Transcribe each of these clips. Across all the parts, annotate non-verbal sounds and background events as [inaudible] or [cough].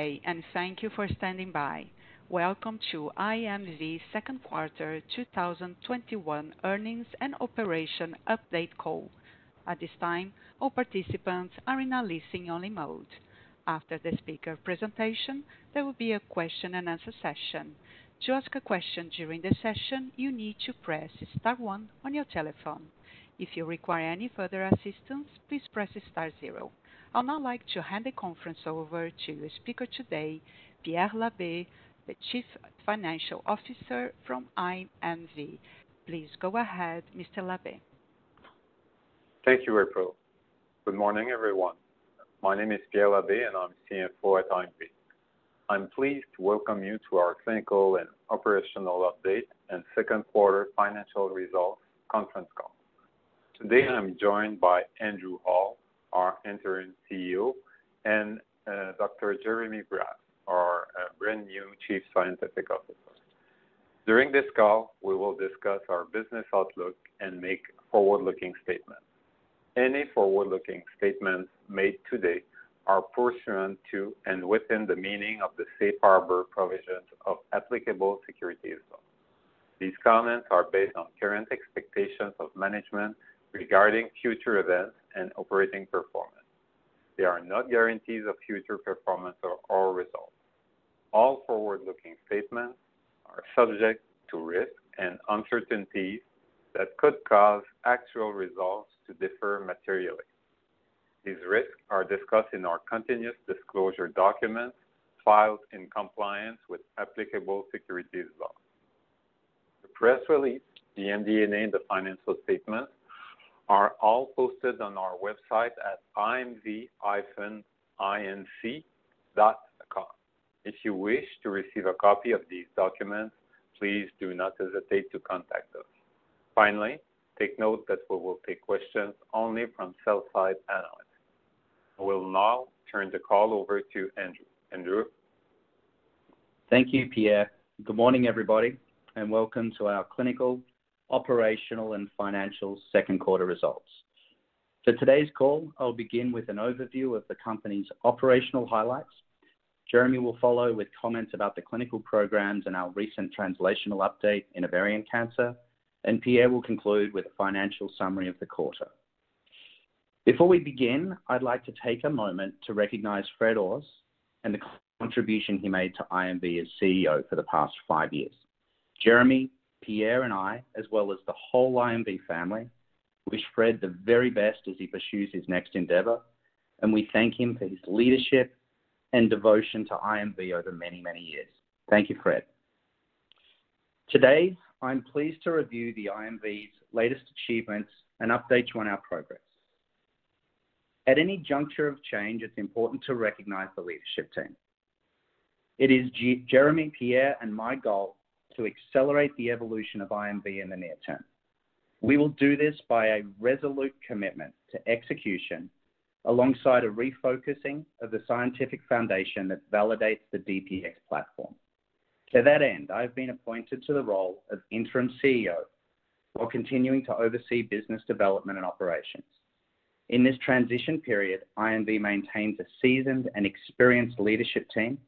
Day, and thank you for standing by. Welcome to IMV second quarter 2021 earnings and operation update call. At this time, all participants are in a listen-only mode. After the speaker presentation, there will be a question and answer session. To ask a question during the session, you need to press star one on your telephone. If you require any further assistance, please press star zero. I'd now like to hand the conference over to your speaker today, Pierre Labbé, the Chief Financial Officer from IMV. Please go ahead, Mr. Labbé. Thank you, April. Good morning, everyone. My name is Pierre Labbé, and I'm CFO at IMV. I'm pleased to welcome you to our clinical and operational update and second quarter financial results conference call. Today, I'm joined by Andrew Hall, Uh, our interim CEO, and Dr. Jeremy Graff, our brand new Chief Scientific Officer. During this call, we will discuss our business outlook and make forward-looking statements. Any forward-looking statements made today are pursuant to and within the meaning of the safe harbor provisions of applicable securities law. These comments are based on current expectations of management regarding future events and operating performance. They are not guarantees of future performance or results. All forward-looking statements are subject to risks and uncertainties that could cause actual results to differ materially. These risks are discussed in our continuous disclosure documents filed in compliance with applicable securities law. The press release, the MD&A, and the financial statements are all posted on our website at imv-inc.com. If you wish to receive a copy of these documents, please do not hesitate to contact us. Finally, take note that we will take questions only from sell-side analysts. I will now turn the call over to Andrew. Andrew? Thank you, Pierre. Good morning, everybody, and welcome to our clinical, operational, and financial second quarter results. For today's call, I'll begin with an overview of the company's operational highlights. Jeremy will follow with comments about the clinical programs and our recent translational update in ovarian cancer, and Pierre will conclude with a financial summary of the quarter. Before we begin, I'd like to take a moment to recognize Fred Ors and the contribution he made to IMV as CEO for the past five years. Jeremy, Pierre, and I, as well as the whole IMV family, wish Fred the very best as he pursues his next endeavor, and we thank him for his leadership and devotion to IMV over many, many years. Thank you, Fred. Today, I'm pleased to review the IMV's latest achievements and update you on our progress. At any juncture of change, it's important to recognize the leadership team. It is Jeremy, Pierre, and my goal to accelerate the evolution of IMV in the near term. We will do this by a resolute commitment to execution alongside a refocusing of the scientific foundation that validates the DPX platform. To that end, I've been appointed to the role of interim CEO while continuing to oversee business development and operations. In this transition period, IMV maintains a seasoned and experienced leadership team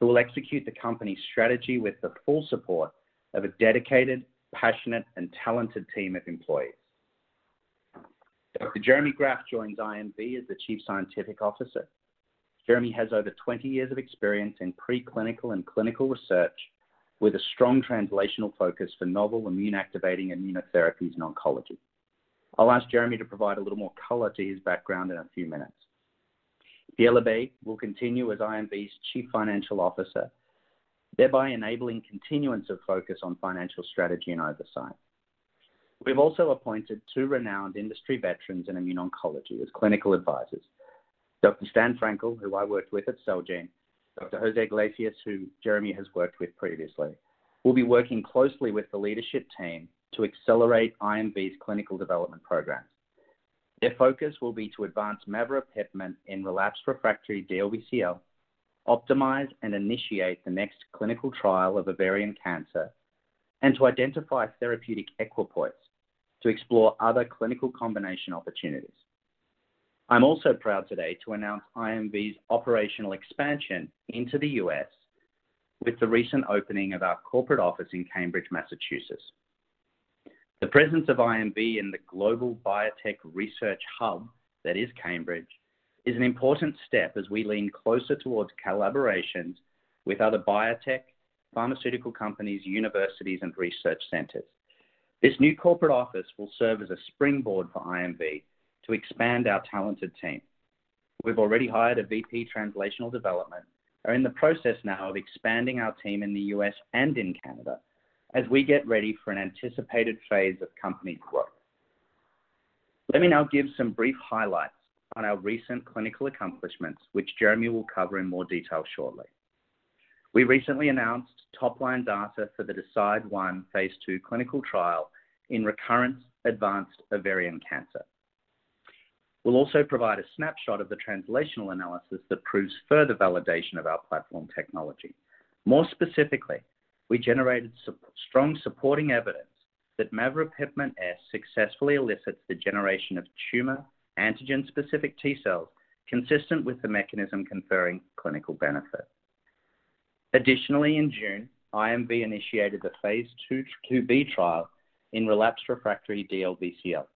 who will execute the company's strategy with the full support of a dedicated, passionate, and talented team of employees. Dr. Jeremy Graff joins IMV as the Chief Scientific Officer. Jeremy has over 20 years of experience in preclinical and clinical research with a strong translational focus for novel immune-activating immunotherapies in oncology. I'll ask Jeremy to provide a little more color to his background in a few minutes. Labbé will continue as IMV's Chief Financial Officer, thereby enabling continuance of focus on financial strategy and oversight. We've also appointed two renowned industry veterans in immune oncology as clinical advisors, Dr. Stan Frankel, who I worked with at Celgene, Dr. Jose Iglesias, who Jeremy has worked with previously, will be working closely with the leadership team to accelerate IMV's clinical development programs. Their focus will be to advance maveropepimut in relapsed refractory DLBCL, optimize and initiate the next clinical trial of ovarian cancer, and to identify therapeutic equipoise to explore other clinical combination opportunities. I'm also proud today to announce IMV's operational expansion into the U.S. with the recent opening of our corporate office in Cambridge, Massachusetts. The presence of IMV in the global biotech research hub that is Cambridge is an important step as we lean closer towards collaborations with other biotech, pharmaceutical companies, universities, and research centers. This new corporate office will serve as a springboard for IMV to expand our talented team. We've already hired a VP Translational Development, are in the process now of expanding our team in the U.S. and in Canada as we get ready for an anticipated phase of company growth. Let me now give some brief highlights on our recent clinical accomplishments, which Jeremy will cover in more detail shortly. We recently announced top-line data for the DeCidE1 phase II clinical trial in recurrent advanced ovarian cancer. We'll also provide a snapshot of the translational analysis that proves further validation of our platform technology. More specifically, we generated strong supporting evidence that maveropepimut-S successfully elicits the generation of tumor antigen-specific T cells consistent with the mechanism conferring clinical benefit. Additionally, in June, IMV initiated the phase II/IIb trial in relapsed refractory DLBCL,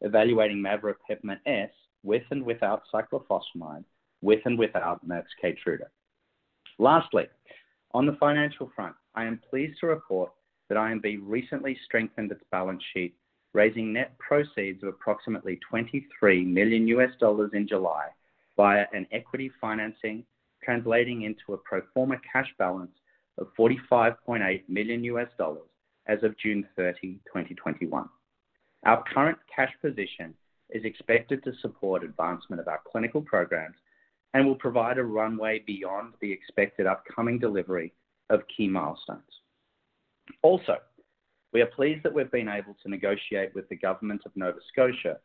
evaluating maveropepimut-S with and without cyclophosphamide, with and without Merck's Keytruda. Lastly, on the financial front, I am pleased to report that IMV recently strengthened its balance sheet, raising net proceeds of approximately $23 million in July via an equity financing, translating into a pro forma cash balance of $45.8 million as of June 30, 2021. Our current cash position is expected to support advancement of our clinical programs and will provide a runway beyond the expected upcoming delivery of key milestones. Also, we are pleased that we've been able to negotiate with the government of Nova Scotia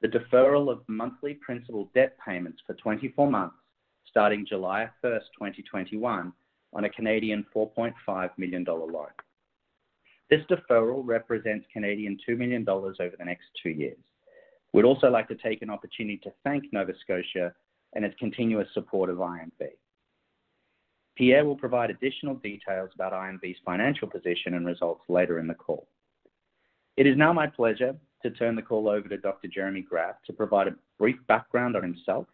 the deferral of monthly principal debt payments for 24 months, starting July 1st, 2021, on a Canadian 4.5 million dollar loan. This deferral represents Canadian 2 million dollars over the next two years. We'd also like to take an opportunity to thank Nova Scotia and its continuous support of IMV. Pierre will provide additional details about IMV's financial position and results later in the call. It is now my pleasure to turn the call over to Dr. Jeremy Graff to provide a brief background on himself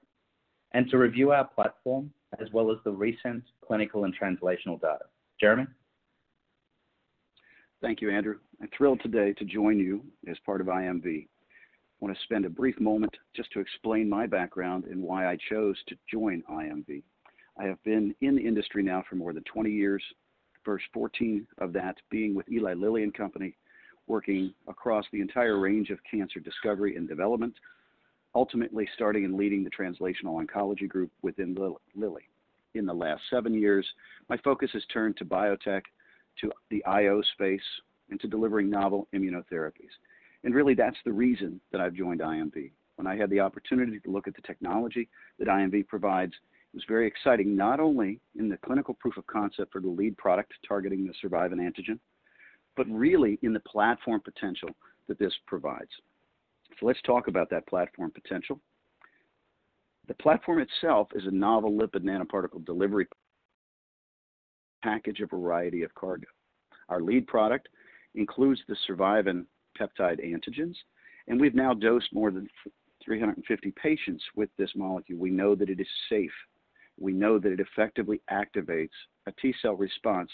and to review our platform, as well as the recent clinical and translational data. Jeremy? Thank you, Andrew. I'm thrilled today to join you as part of IMV. I want to spend a brief moment just to explain my background and why I chose to join IMV. I have been in the industry now for more than 20 years, first 14 of that being with Eli Lilly and Company, working across the entire range of cancer discovery and development, ultimately starting and leading the translational oncology group within Lilly. In the last seven years, my focus has turned to biotech to the IO space and to delivering novel immunotherapies. And really, that's the reason that I've joined IMV. When I had the opportunity to look at the technology that IMV provides, was very exciting, not only in the clinical proof of concept for the lead product targeting the survivin antigen, but really in the platform potential that this provides. So let's talk about that platform potential. The platform itself is a novel lipid nanoparticle delivery package a variety of cargo. Our lead product includes the survivin peptide antigens, and we've now dosed more than 350 patients with this molecule. We know that it is safe. We know that it effectively activates a T cell response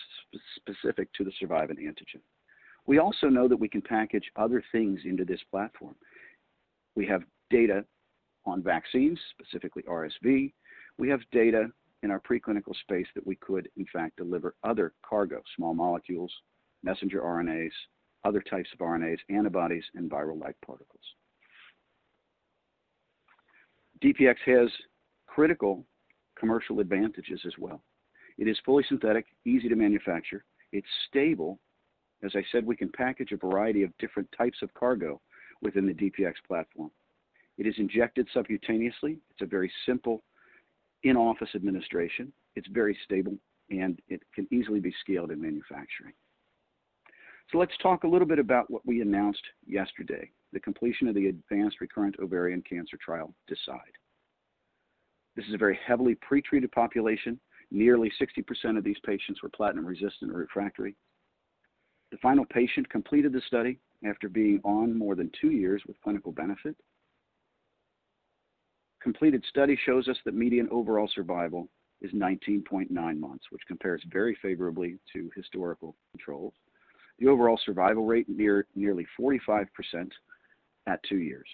specific to the survivin antigen. We also know that we can package other things into this platform. We have data on vaccines, specifically RSV. We have data in our preclinical space that we could, in fact, deliver other cargo, small molecules, messenger RNAs, other types of RNAs, antibodies, and viral-like particles. DPX has critical commercial advantages as well. It is fully synthetic, easy to manufacture. It's stable. As I said, we can package a variety of different types of cargo within the DPX platform. It is injected subcutaneously. It's a very simple in office administration. It's very stable and it can easily be scaled in manufacturing. So let's talk a little bit about what we announced yesterday the completion of the Advanced Recurrent Ovarian Cancer Trial DECIDE. This is a very heavily pretreated population. Nearly 60% of these patients were platinum resistant or refractory. The final patient completed the study after being on more than two years with clinical benefit. Completed study shows us that median overall survival is 19.9 months, which compares very favorably to historical controls. The overall survival rate near nearly 45% at two years.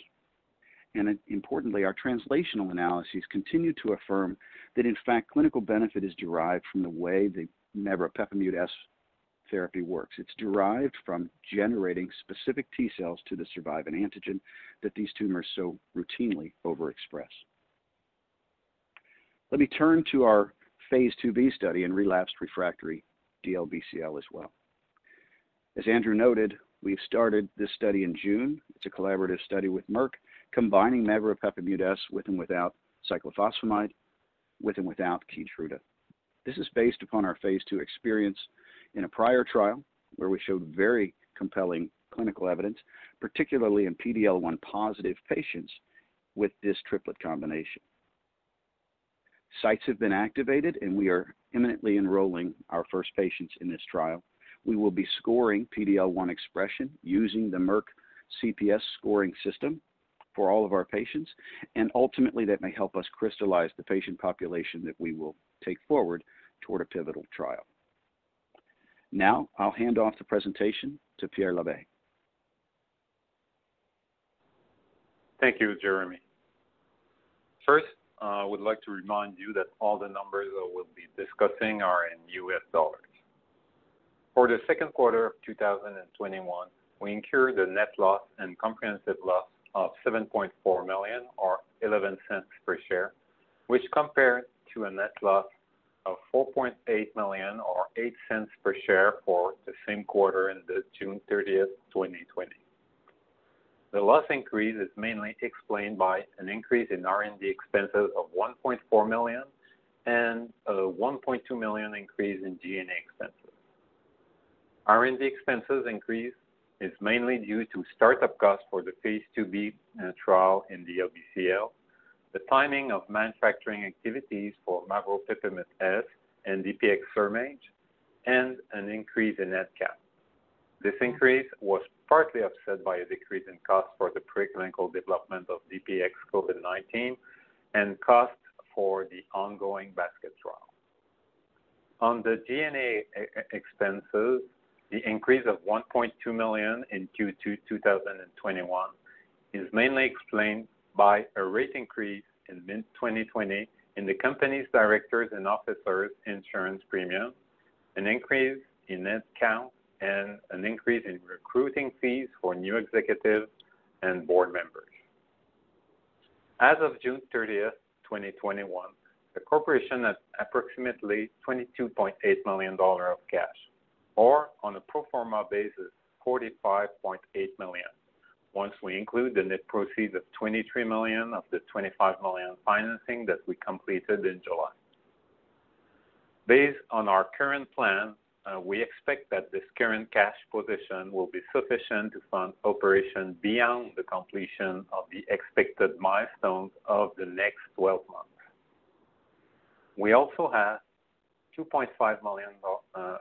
And importantly, our translational analyses continue to affirm that in fact clinical benefit is derived from the way the maveropepimut S therapy works. It's derived from generating specific T cells to the survivin antigen that these tumors so routinely overexpress. Let me turn to our phase 2b study in relapsed refractory DLBCL as well. As Andrew noted, we've started this study in June. It's a collaborative study with Merck, combining maveropepimut S with and without cyclophosphamide, with and without Keytruda. This is based upon our phase 2 experience in a prior trial where we showed very compelling clinical evidence, particularly in PD-L1 positive patients with this triplet combination. Sites have been activated and we are imminently enrolling our first patients in this trial. We will be scoring PD-L1 expression using the Merck CPS scoring system for all of our patients, and ultimately that may help us crystallize the patient population that we will take forward toward a pivotal trial. Now I'll hand off the presentation to Pierre Labbé. Thank you, Jeremy. First, uh, I would like to remind you that all the numbers that we'll be discussing are in US dollars. For the second quarter of 2021, we incurred a net loss and comprehensive loss of 7.4 million or $0.11 per share, which compared to a net loss of 4.8 million or $0.08 per share for the same quarter in the June 30th, 2020. The loss increase is mainly explained by an increase in R&D expenses of 1.4 million and a 1.2 million increase in G&A expenses. R&D expenses increase is mainly due to startup costs for the phase 2b uh, trial in DLBCL, the timing of manufacturing activities for maveropepimut S and DPX SurMage, and an increase in headcount. This increase was partly offset by a decrease in costs for the preclinical development of DPX COVID-19 and costs for the ongoing basket trial. On the G&A uh, uh, expenses, the increase of 1.2 million in Q2 2021 is mainly explained by a rate increase in mid-2020 in the company's directors and officers insurance premium, an increase in net count, and an increase in recruiting fees for new executives and board members. As of June 30th, 2021, the corporation had approximately $22.8 million of cash, or on a pro forma basis, 45.8 million, once we include the net proceeds of 23 million of the 25 million financing that we completed in July. Based on our current plan, uh, we expect that this current cash position will be sufficient to fund operations beyond the completion of the expected milestones of the next 12 months. We also have $2.5 million uh,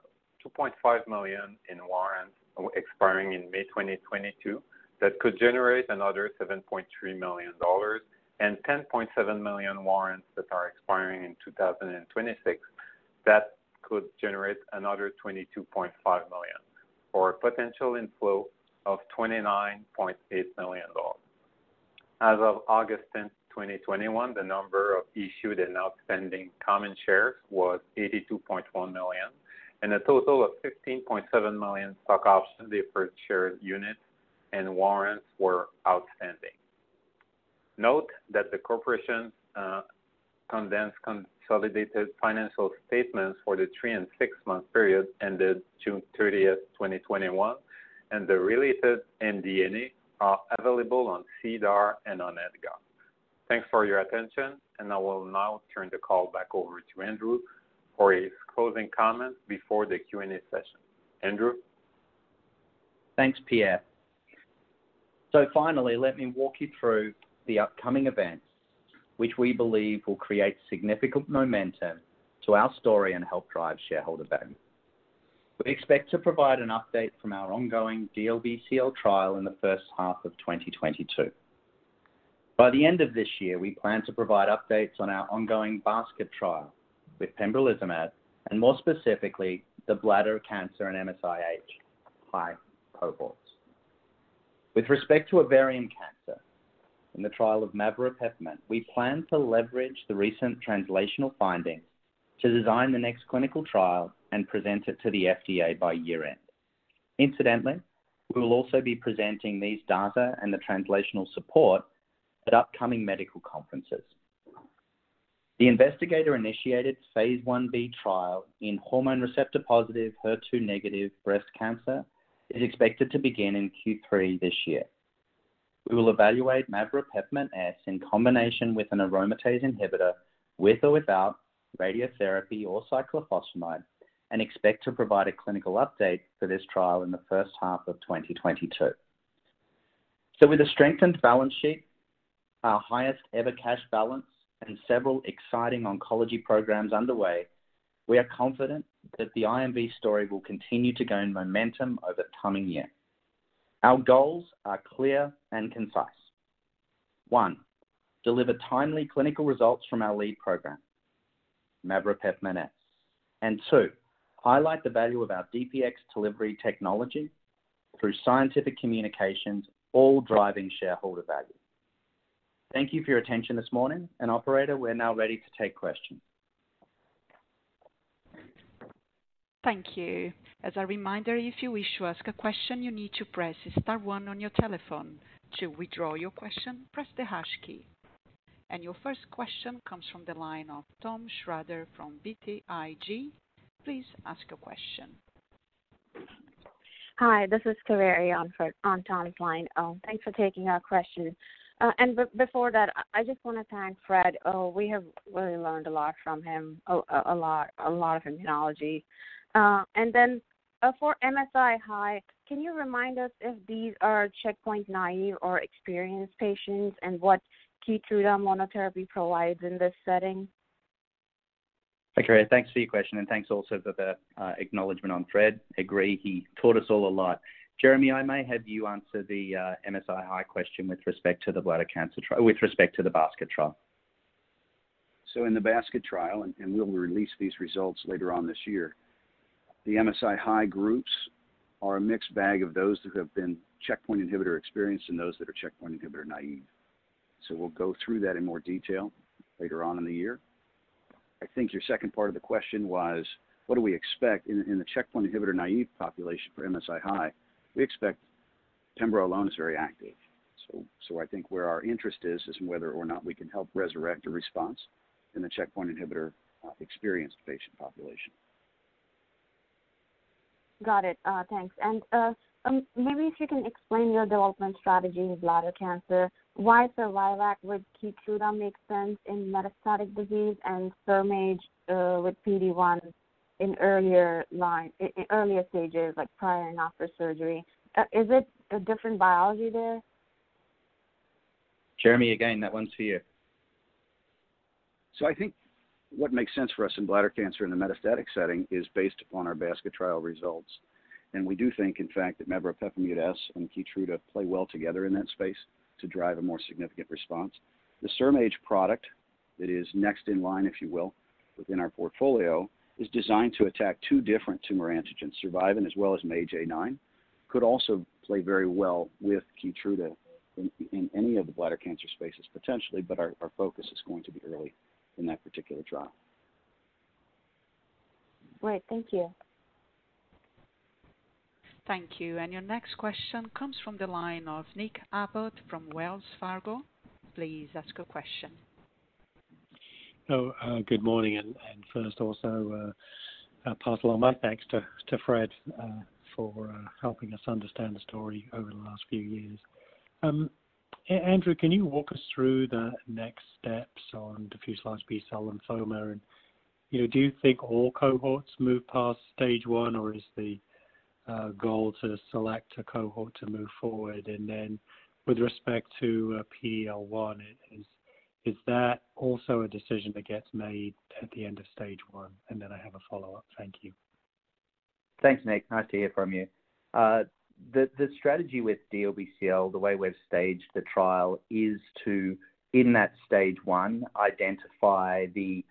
in warrants expiring in May 2022 that could generate another $7.3 million and $10.7 million warrants that are expiring in 2026 that could generate another $22.5 million for a potential inflow of $29.8 million. As of August 10, 2021, the number of issued and outstanding common shares was 82.1 million, and a total of 15.7 million stock option deferred share units and warrants were outstanding. Note that the corporation uh, condensed consolidated financial statements for the three and six-month period ended June 30th, 2021, and the related MD&A are available on SEDAR and on EDGAR. Thanks for your attention, and I will now turn the call back over to Andrew for his closing comments before the Q&A session. Andrew? Thanks, Pierre. So finally, let me walk you through the upcoming events which we believe will create significant momentum to our story and help drive shareholder value. We expect to provide an update from our ongoing DLBCL trial in the first half of 2022. By the end of this year, we plan to provide updates on our ongoing basket trial with pembrolizumab, and more specifically, the bladder cancer and MSI-H cohorts. With respect to ovarian cancer, in the trial of maveropepimut-S, we plan to leverage the recent translational findings to design the next clinical trial and present it to the FDA by year-end. Incidentally, we will also be presenting these data and the translational support at upcoming medical conferences. The investigator-initiated phase I-B trial in hormone receptor-positive, HER2-negative breast cancer is expected to begin in Q3 this year. We will evaluate maveropepimut-S in combination with an aromatase inhibitor, with or without radiotherapy or cyclophosphamide, and expect to provide a clinical update for this trial in the first half of 2022. With a strengthened balance sheet, our highest ever cash balance, and several exciting oncology programs underway, we are confident that the IMV story will continue to gain momentum over the coming year. Our goals are clear and concise. One, deliver timely clinical results from our lead program, maveropepimut-S. Two, highlight the value of our DPX delivery technology through scientific communications, all driving shareholder value. Thank you for your attention this morning. And operator, we're now ready to take questions. Thank you. As a reminder, if you wish to ask a question, you need to press star one on your telephone. To withdraw your question, press the hash key. And your first question comes from the line of Tom Shrader from BTIG. Please ask your question. Hi, this is Kaveri on Tom's line. Oh, thanks for taking our question. And before that, I just want to thank Fred. We have really learned a lot from him, a lot a lot of immunology. Uh, and then uh, for MSI high, can you remind us if these are checkpoint naive or experienced patients and what KEYTRUDA monotherapy provides in this setting? Okay. Thanks for your question, and thanks also for the acknowledgement on Fred. Agree, he taught us all a lot. Jeremy, I may have you answer the uh, MSI-H question with respect to the bladder cancer trial, with respect to the basket trial. So in the basket trial, and we'll release these results later on this year, the MSI-High groups are a mixed bag of those who have been checkpoint inhibitor experienced and those that are checkpoint inhibitor naive. So we'll go through that in more detail later on in the year. I think your second part of the question was, what do we expect in the checkpoint inhibitor naive population for MSI-H? We expect pembro alone is very active. So, so I think where our interest is in whether or not we can help resurrect a response in the checkpoint inhibitor uh, experienced patient population. Got it. Uh, thanks. And uh, um, maybe if you can explain your development strategy in bladder cancer, why Survivac with KEYTRUDA makes sense in metastatic disease and SurMage with PD-1 in earlier line in earlier stages, like prior and after surgery. Uh, is it a different biology there? Jeremy, again, that one's for you. So i think what makes sense for us in bladder cancer in the metastatic setting is based upon our basket trial results. And we do think, in fact, that maveropepimut-S and KEYTRUDA play well together in that space to drive a more significant response. The SurMage product that is next in line, if you will, within our portfolio, is designed to attack two different tumor antigens, survivin as well as MAGE-A9. Could also play very well with KEYTRUDA in any of the bladder cancer spaces potentially, but our focus is going to be early in that particular trial. Great. Thank you. Thank you. And Your next question comes from the line of Nick Abbott from Wells Fargo. Please ask your question. Oh, uh, good morning, and, and first also uh, pass along my thanks to, to Fred uh, for uh, helping us understand the story over the last few years. Um, Andrew, can you walk us through the next steps on diffuse large B-cell lymphoma? And, you know, do you think all cohorts move past stage one, or is the uh, goal to select a cohort to move forward? And then with respect to uh, PD-L1, is is that also a decision that gets made at the end of stage one? And then I have a follow-up. Thank you. Thanks, Nick. Nice to hear from you. Uh, the, the strategy with DLBCL, the way we've staged the trial, is to, in that stage one, identify the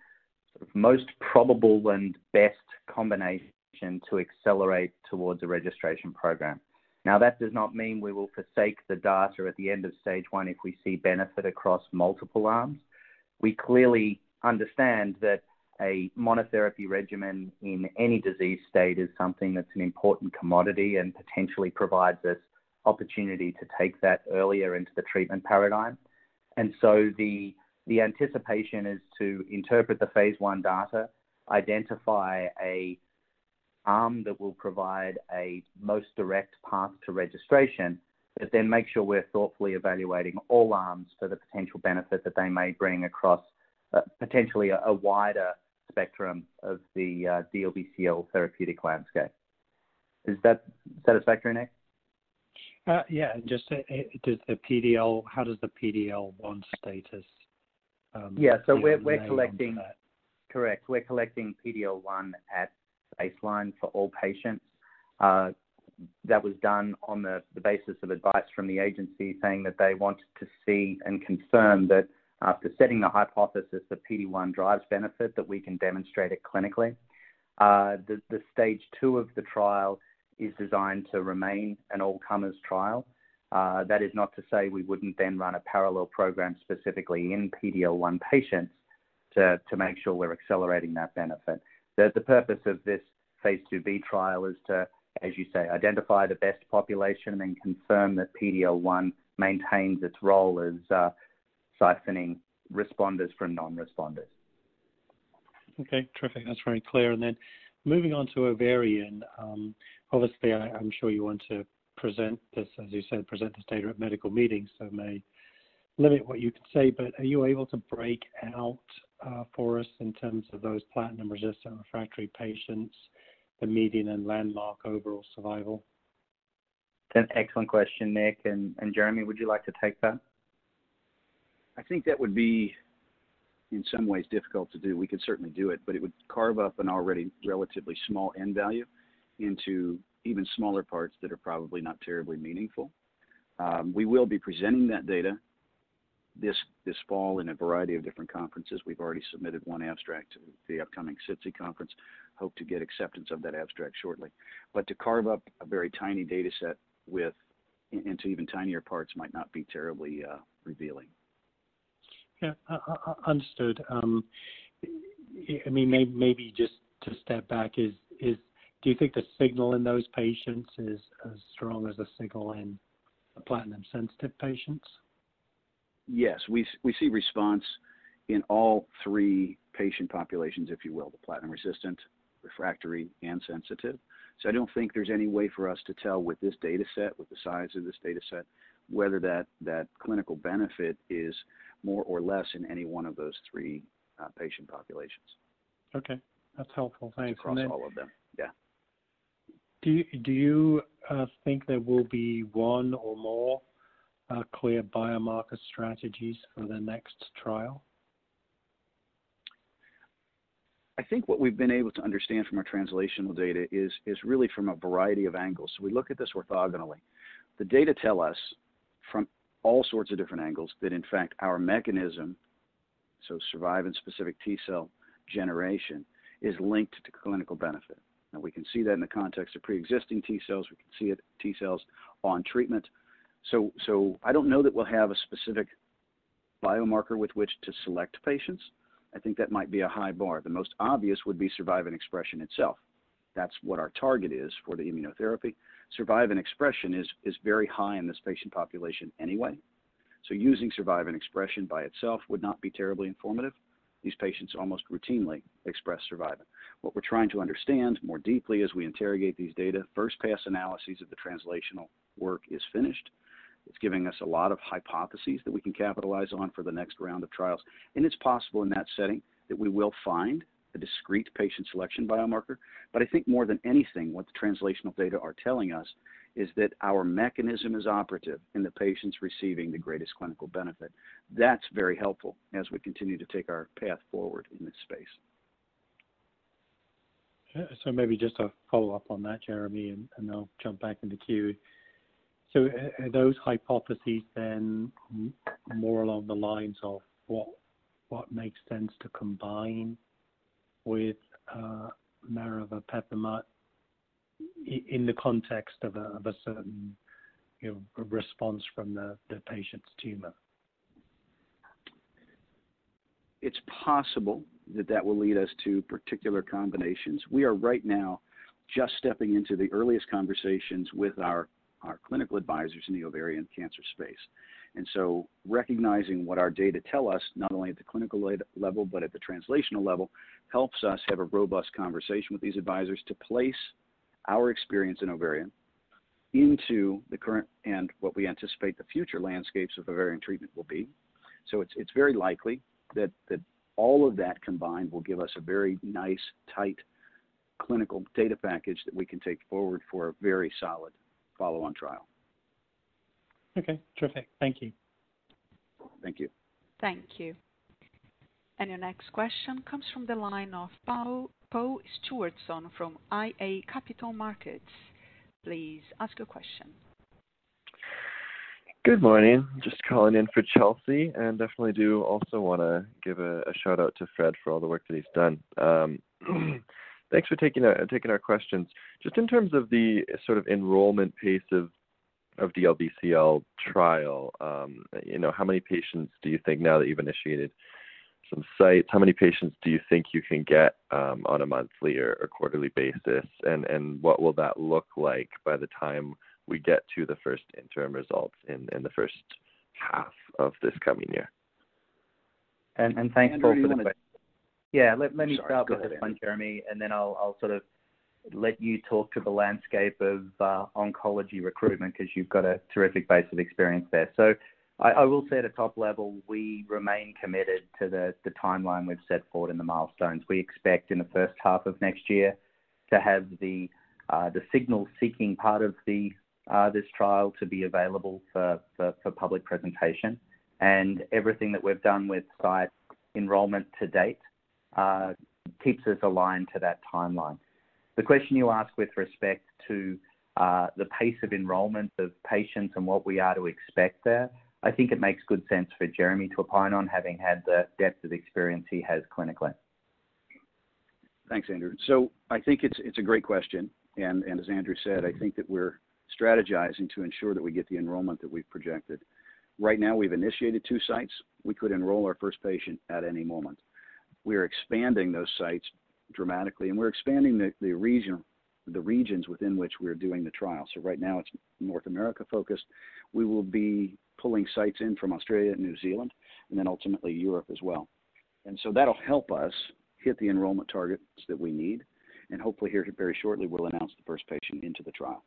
sort of most probable and best combination to accelerate towards a registration program. Now, that does not mean we will forsake the data at the end of stage one if we see benefit across multiple arms. We clearly understand that a monotherapy regimen in any disease state is something that's an important commodity and potentially provides us opportunity to take that earlier into the treatment paradigm. And so the the anticipation is to interpret the phase one data, identify a arm that will provide a most direct path to registration, but then make sure we're thoughtfully evaluating all arms for the potential benefit that they may bring across uh, potentially a, a wider spectrum of the uh, DLBCL therapeutic landscape. Is that satisfactory, Nick? Uh, yeah, just uh, uh does the PDL, how does the PDL1 status? Um, yeah, so we're, we're collecting, correct, we're collecting PDL1 at baseline for all patients. Uh, that was done on the, the basis of advice from the agency saying that they wanted to see and confirm that after setting the hypothesis that PD-1 drives benefit, that we can demonstrate it clinically. Uh, the, the stage two of the trial is designed to remain an all-comers trial. Uh, that is not to say we wouldn't then run a parallel program specifically in PD-L1 patients to, to make sure we're accelerating that benefit. The, purpose of this phase 2b trial is to, as you say, identify the best population and then confirm that PD-L1 maintains its role as uh, siphoning responders from non-responders. Okay, terrific. That's very clear. And then moving on to ovarian, um, obviously I, am sure you want to present this, as you said, present this data at medical meetings, so may limit what you can say, but are you able to break out uh, for us in terms of those platinum-resistant refractory patients, the median and landmark overall survival? It's an excellent question, Nick. And, and Jeremy, would you like to take that? I think that would be in some ways difficult to do. We could certainly do it, but it would carve up an already relatively small n value into even smaller parts that are probably not terribly meaningful. Um, we will be presenting that data this this fall in a variety of different conferences. We've already submitted one abstract to the upcoming SITC conference. Hope to get acceptance of that abstract shortly. But to carve up a very tiny data set with into even tinier parts might not be terribly uh, revealing. Yeah, uh, uh, understood. Um, I mean, maybe just to step back, is is do you think the signal in those patients is as strong as the signal in the platinum-sensitive patients? Yes, we we see response in all three patient populations, if you will, the platinum-resistant, refractory, and sensitive. So I don't think there's any way for us to tell with this data set, with the size of this data set, whether that, that clinical benefit is more or less in any one of those three uh, patient populations. Okay, that's helpful. Thanks. Across then, all of them, yeah. Do you, do you uh, think there will be one or more Uh, clear biomarker strategies for the next trial? I think what we've been able to understand from our translational data is, is really from a variety of angles. So we look at this orthogonally. The data tell us from all sorts of different angles that in fact our mechanism, so survivin specific T cell generation, is linked to clinical benefit. Now we can see that in the context of pre-existing T cells. We can see it T cells on treatment. So, so I don't know that we'll have a specific biomarker with which to select patients. I think that might be a high bar. The most obvious would be survivin expression itself. That's what our target is for the immunotherapy. Survivin expression is, is very high in this patient population anyway. So using survivin expression by itself would not be terribly informative. these patients almost routinely express survivin. What we're trying to understand more deeply as we interrogate these data, first pass analyses of the translational work is finished. It's giving us a lot of hypotheses that we can capitalize on for the next round of trials. And it's possible in that setting that we will find a discrete patient selection biomarker. But I think more than anything, what the translational data are telling us is that our mechanism is operative in the patients receiving the greatest clinical benefit. That's very helpful as we continue to take our path forward in this space. So maybe just a follow-up on that, Jeremy, and, and I'll jump back in the queue. So are those hypotheses then more along the lines of what what makes sense to combine with uh, in the context of a, of a certain you know, response from the, the patient's tumor? It's possible that that will lead us to particular combinations. We are right now just stepping into the earliest conversations with our, our clinical advisors in the ovarian cancer space. And so recognizing what our data tell us, not only at the clinical level, but at the translational level, helps us have a robust conversation with these advisors to place our experience in ovarian into the current and what we anticipate the future landscapes of ovarian treatment will be. So it's, it's very likely that, that all of that combined will give us a very nice, tight clinical data package that we can take forward for a very solid follow-on trial. Okay, terrific. Thank you. Thank you. Thank you. And your next question comes from the line of Paul, Paul Stewardson from iA Capital Markets. Please ask your question. Good morning. Just calling in for Chelsea, and definitely do also want to give a, a, shout out to Fred for all the work that he's done. [clears throat] Thanks for taking our, taking our questions. Just in terms of the sort of enrollment pace of of the LBCL trial, um, you know, how many patients do you think now that you've initiated some sites, how many patients do you think you can get um, on a monthly or, or, quarterly basis, and and what will that look like by the time we get to the first interim results in in the first half of this coming year? And and thanks Andrew, Paul for the question. Yeah, let, me start with this one, Jeremy, and then I'll I'll sort of let you talk to the landscape of uh, oncology recruitment because you've got a terrific base of experience there. So I will say at a top level, we remain committed to the timeline we've set forward in the milestones. We expect in the first half of next year to have the uh, signal-seeking part of uh, this trial to be available for public presentation. And everything that we've done with site enrollment to date Uh, keeps us aligned to that timeline. The question you ask with respect to uh, the pace of enrollment of patients and what we are to expect there, I think it makes good sense for Jeremy to opine on, having had the depth of experience he has clinically. Thanks, Andrew. So I think it's it's a great question, and as Andrew said, I think that we're strategizing to ensure that we get the enrollment that we've projected. Right now, we've initiated two sites. We could enroll our first patient at any moment. We are expanding those sites dramatically, and we're expanding the, the region the regions within which we're doing the trial. So right now it's North America focused. We will be pulling sites in from Australia and New Zealand, and then ultimately Europe as well. And so that'll help us hit the enrollment targets that we need. And hopefully, here very shortly, we'll announce the first patient into the trial.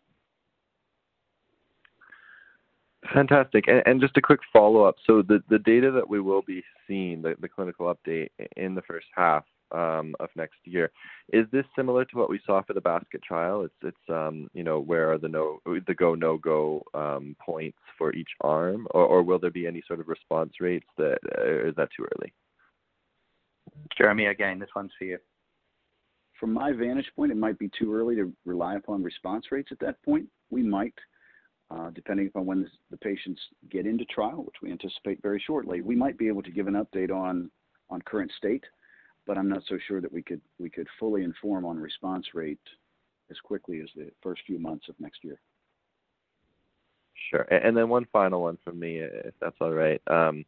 Fantastic. And, and just a quick follow up. So, the, the data that we will be seeing, the, the clinical update in the first half, um, of next year. Is this similar to what we saw for the basket trial? It's it's um, you know where are the no the go no go um, points for each arm, or, or will there be any sort of response rates that uh, is that too early? Jeremy, again, this one's for you. From my vantage point, it might be too early to rely upon response rates at that point. We might, uh, depending upon when the patients get into trial, which we anticipate very shortly, we might be able to give an update on on current state but I'm not so sure that we could we could fully inform on response rate as quickly as the first few months of next year. Sure. And then one final one from me, if that's all right. Um,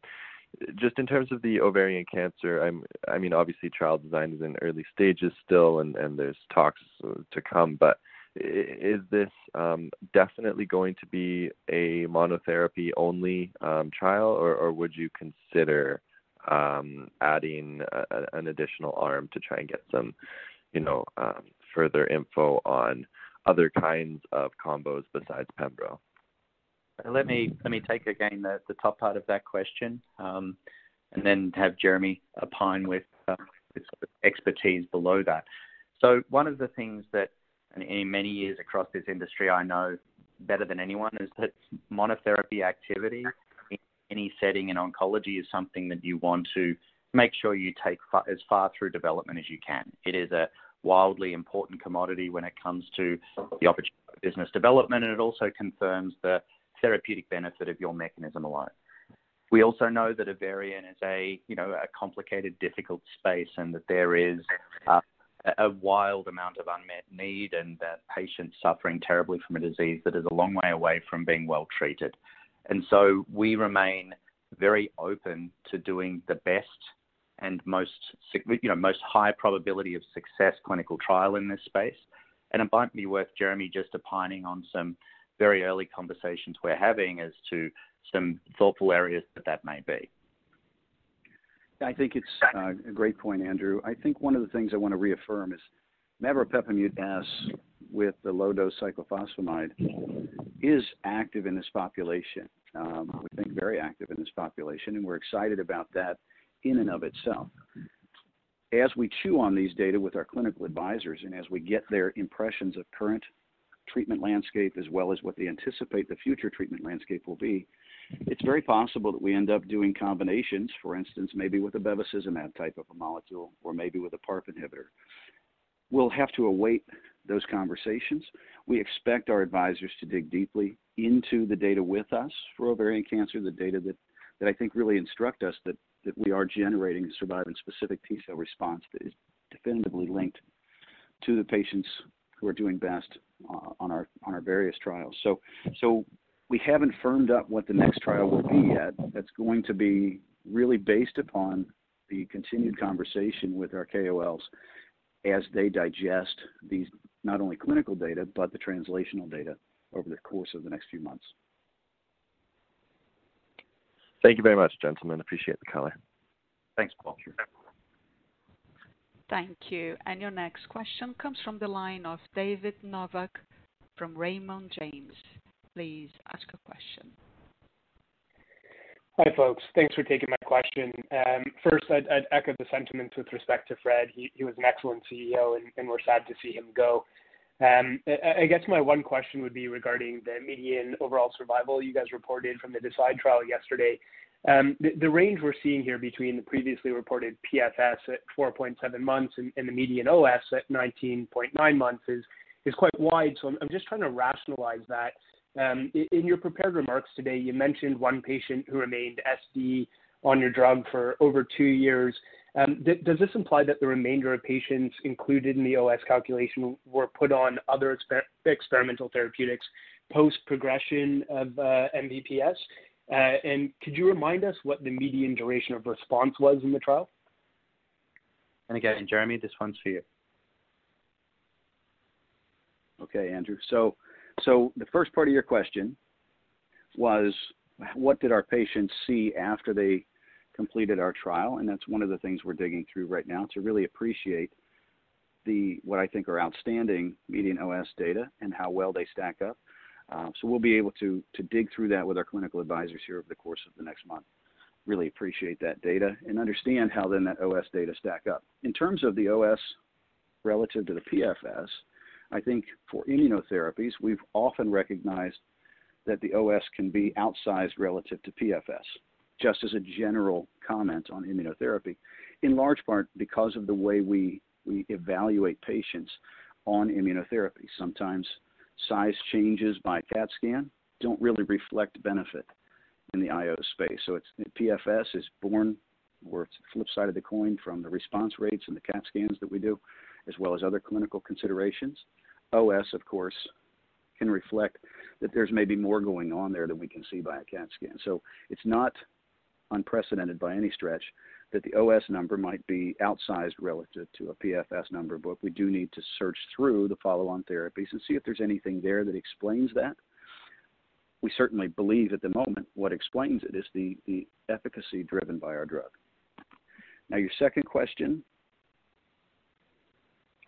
just in terms of the ovarian cancer, I'm, I mean, obviously trial design is in early stages still, and, and there's talks to come. But is this um, definitely going to be a monotherapy only um, trial, or, or would you consider um, adding a, an additional arm to try and get some, you know, um, further info on other kinds of combos besides Pembro. Let me let me take again the, the top part of that question, um, and then have Jeremy opine with, uh, with expertise below that. So one of the things that in many years across this industry I know better than anyone is that monotherapy activity in any setting in oncology is something that you want to make sure you take far, as far through development as you can. It is a wildly important commodity when it comes to the opportunity for business development, and it also confirms the therapeutic benefit of your mechanism alone. We also know that ovarian is a you know a complicated, difficult space, and that there is uh, a wild amount of unmet need, and that patients suffering terribly from a disease that is a long way away from being well treated. And so we remain very open to doing the best and most you know most high probability of success clinical trial in this space. And it might be worth Jeremy just opining on some very early conversations we're having as to some thoughtful areas that that may be. I think it's uh, a great point, Andrew. I think one of the things I want to reaffirm is maveropepimut S with the low dose cyclophosphamide is active in this population. Um, we think very active in this population, and we're excited about that in and of itself. As we chew on these data with our clinical advisors and as we get their impressions of current treatment landscape as well as what they anticipate the future treatment landscape will be, it's very possible that we end up doing combinations, for instance, maybe with a bevacizumab type of a molecule or maybe with a PARP inhibitor. We'll have to await those conversations. We expect our advisors to dig deeply into the data with us for ovarian cancer, the data that, that I think really instruct us that that we are generating a survivin specific T cell response that is definitively linked to the patients who are doing best uh, on our on our various trials. So so we haven't firmed up what the next trial will be yet. That's going to be really based upon the continued conversation with our KOLs as they digest these not only clinical data but the translational data over the course of the next few months. Thank you very much, gentlemen. Appreciate the color. Thanks, Paul. Thank you. And Your next question comes from the line of David Novak from Raymond James. Please ask a question. Hi, folks. Thanks for taking my question. Um, first, I'd echo the sentiments with respect to Fred. He was an excellent CEO, and we're sad to see him go. Um, I guess my one question would be regarding the median overall survival you guys reported from the DeCidE trial yesterday. Um, the range we're seeing here between the previously reported PFS at 4.7 months and the median OS at 19.9 months is quite wide. So I'm just trying to rationalize that. Um, in your prepared remarks today, you mentioned one patient who remained SD on your drug for over two years. Um, does this imply that the remainder of patients included in the OS calculation were put on other experimental therapeutics post-progression of uh, MVP-S? Uh, and could you remind us what the median duration of response was in the trial? And again, Jeremy, this one's for you. Okay, Andrew. So, so the first part of your question was, what did our patients see after they completed our trial, and that's one of the things we're digging through right now to really appreciate the what I think are outstanding median OS data and how well they stack up. Uh, so we'll be able to to dig through that with our clinical advisors here over the course of the next month. Really appreciate that data and understand how then that OS data stack up. In terms of the OS relative to the PFS, I think for immunotherapies, we've often recognized that the OS can be outsized relative to PFS just as a general comment on immunotherapy, in large part because of the way we, we evaluate patients on immunotherapy. Sometimes size changes by CAT scan don't really reflect benefit in the IO space. So it's PFS is born, or it's the flip side of the coin from the response rates and the CAT scans that we do, as well as other clinical considerations. OS, of course, can reflect that there's maybe more going on there than we can see by a CAT scan. So it's not unprecedented by any stretch that the OS number might be outsized relative to a PFS number, but we do need to search through the follow-on therapies and see if there's anything there that explains that. We certainly believe at the moment what explains it is the, the efficacy driven by our drug. Now, your second question.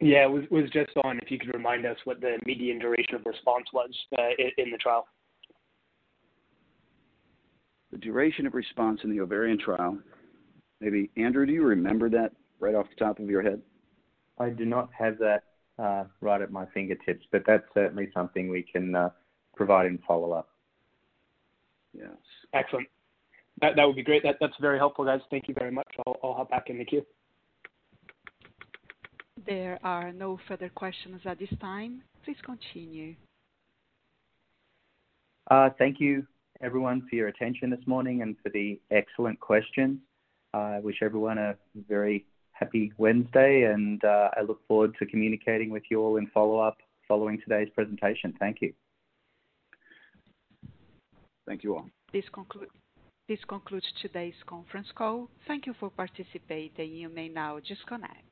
Yeah, was was just on if you could remind us what the median duration of response was uh, in, in the trial. The duration of response in the ovarian trial. Maybe Andrew, do you remember that right off the top of your head? I do not have that uh, right at my fingertips, but that's certainly something we can uh, provide in follow up. Yes. Excellent. That that would be great. That that's very helpful, guys. Thank you very much. I'll I'll hop back in the queue. There are no further questions at this time. Please continue. Uh, thank you, everyone, for your attention this morning and for the excellent questions. I wish everyone a very happy Wednesday, and uh, I look forward to communicating with you all in follow up following today's presentation. Thank you. Thank you all. This concludes today's conference call. Thank you for participating. You may now disconnect.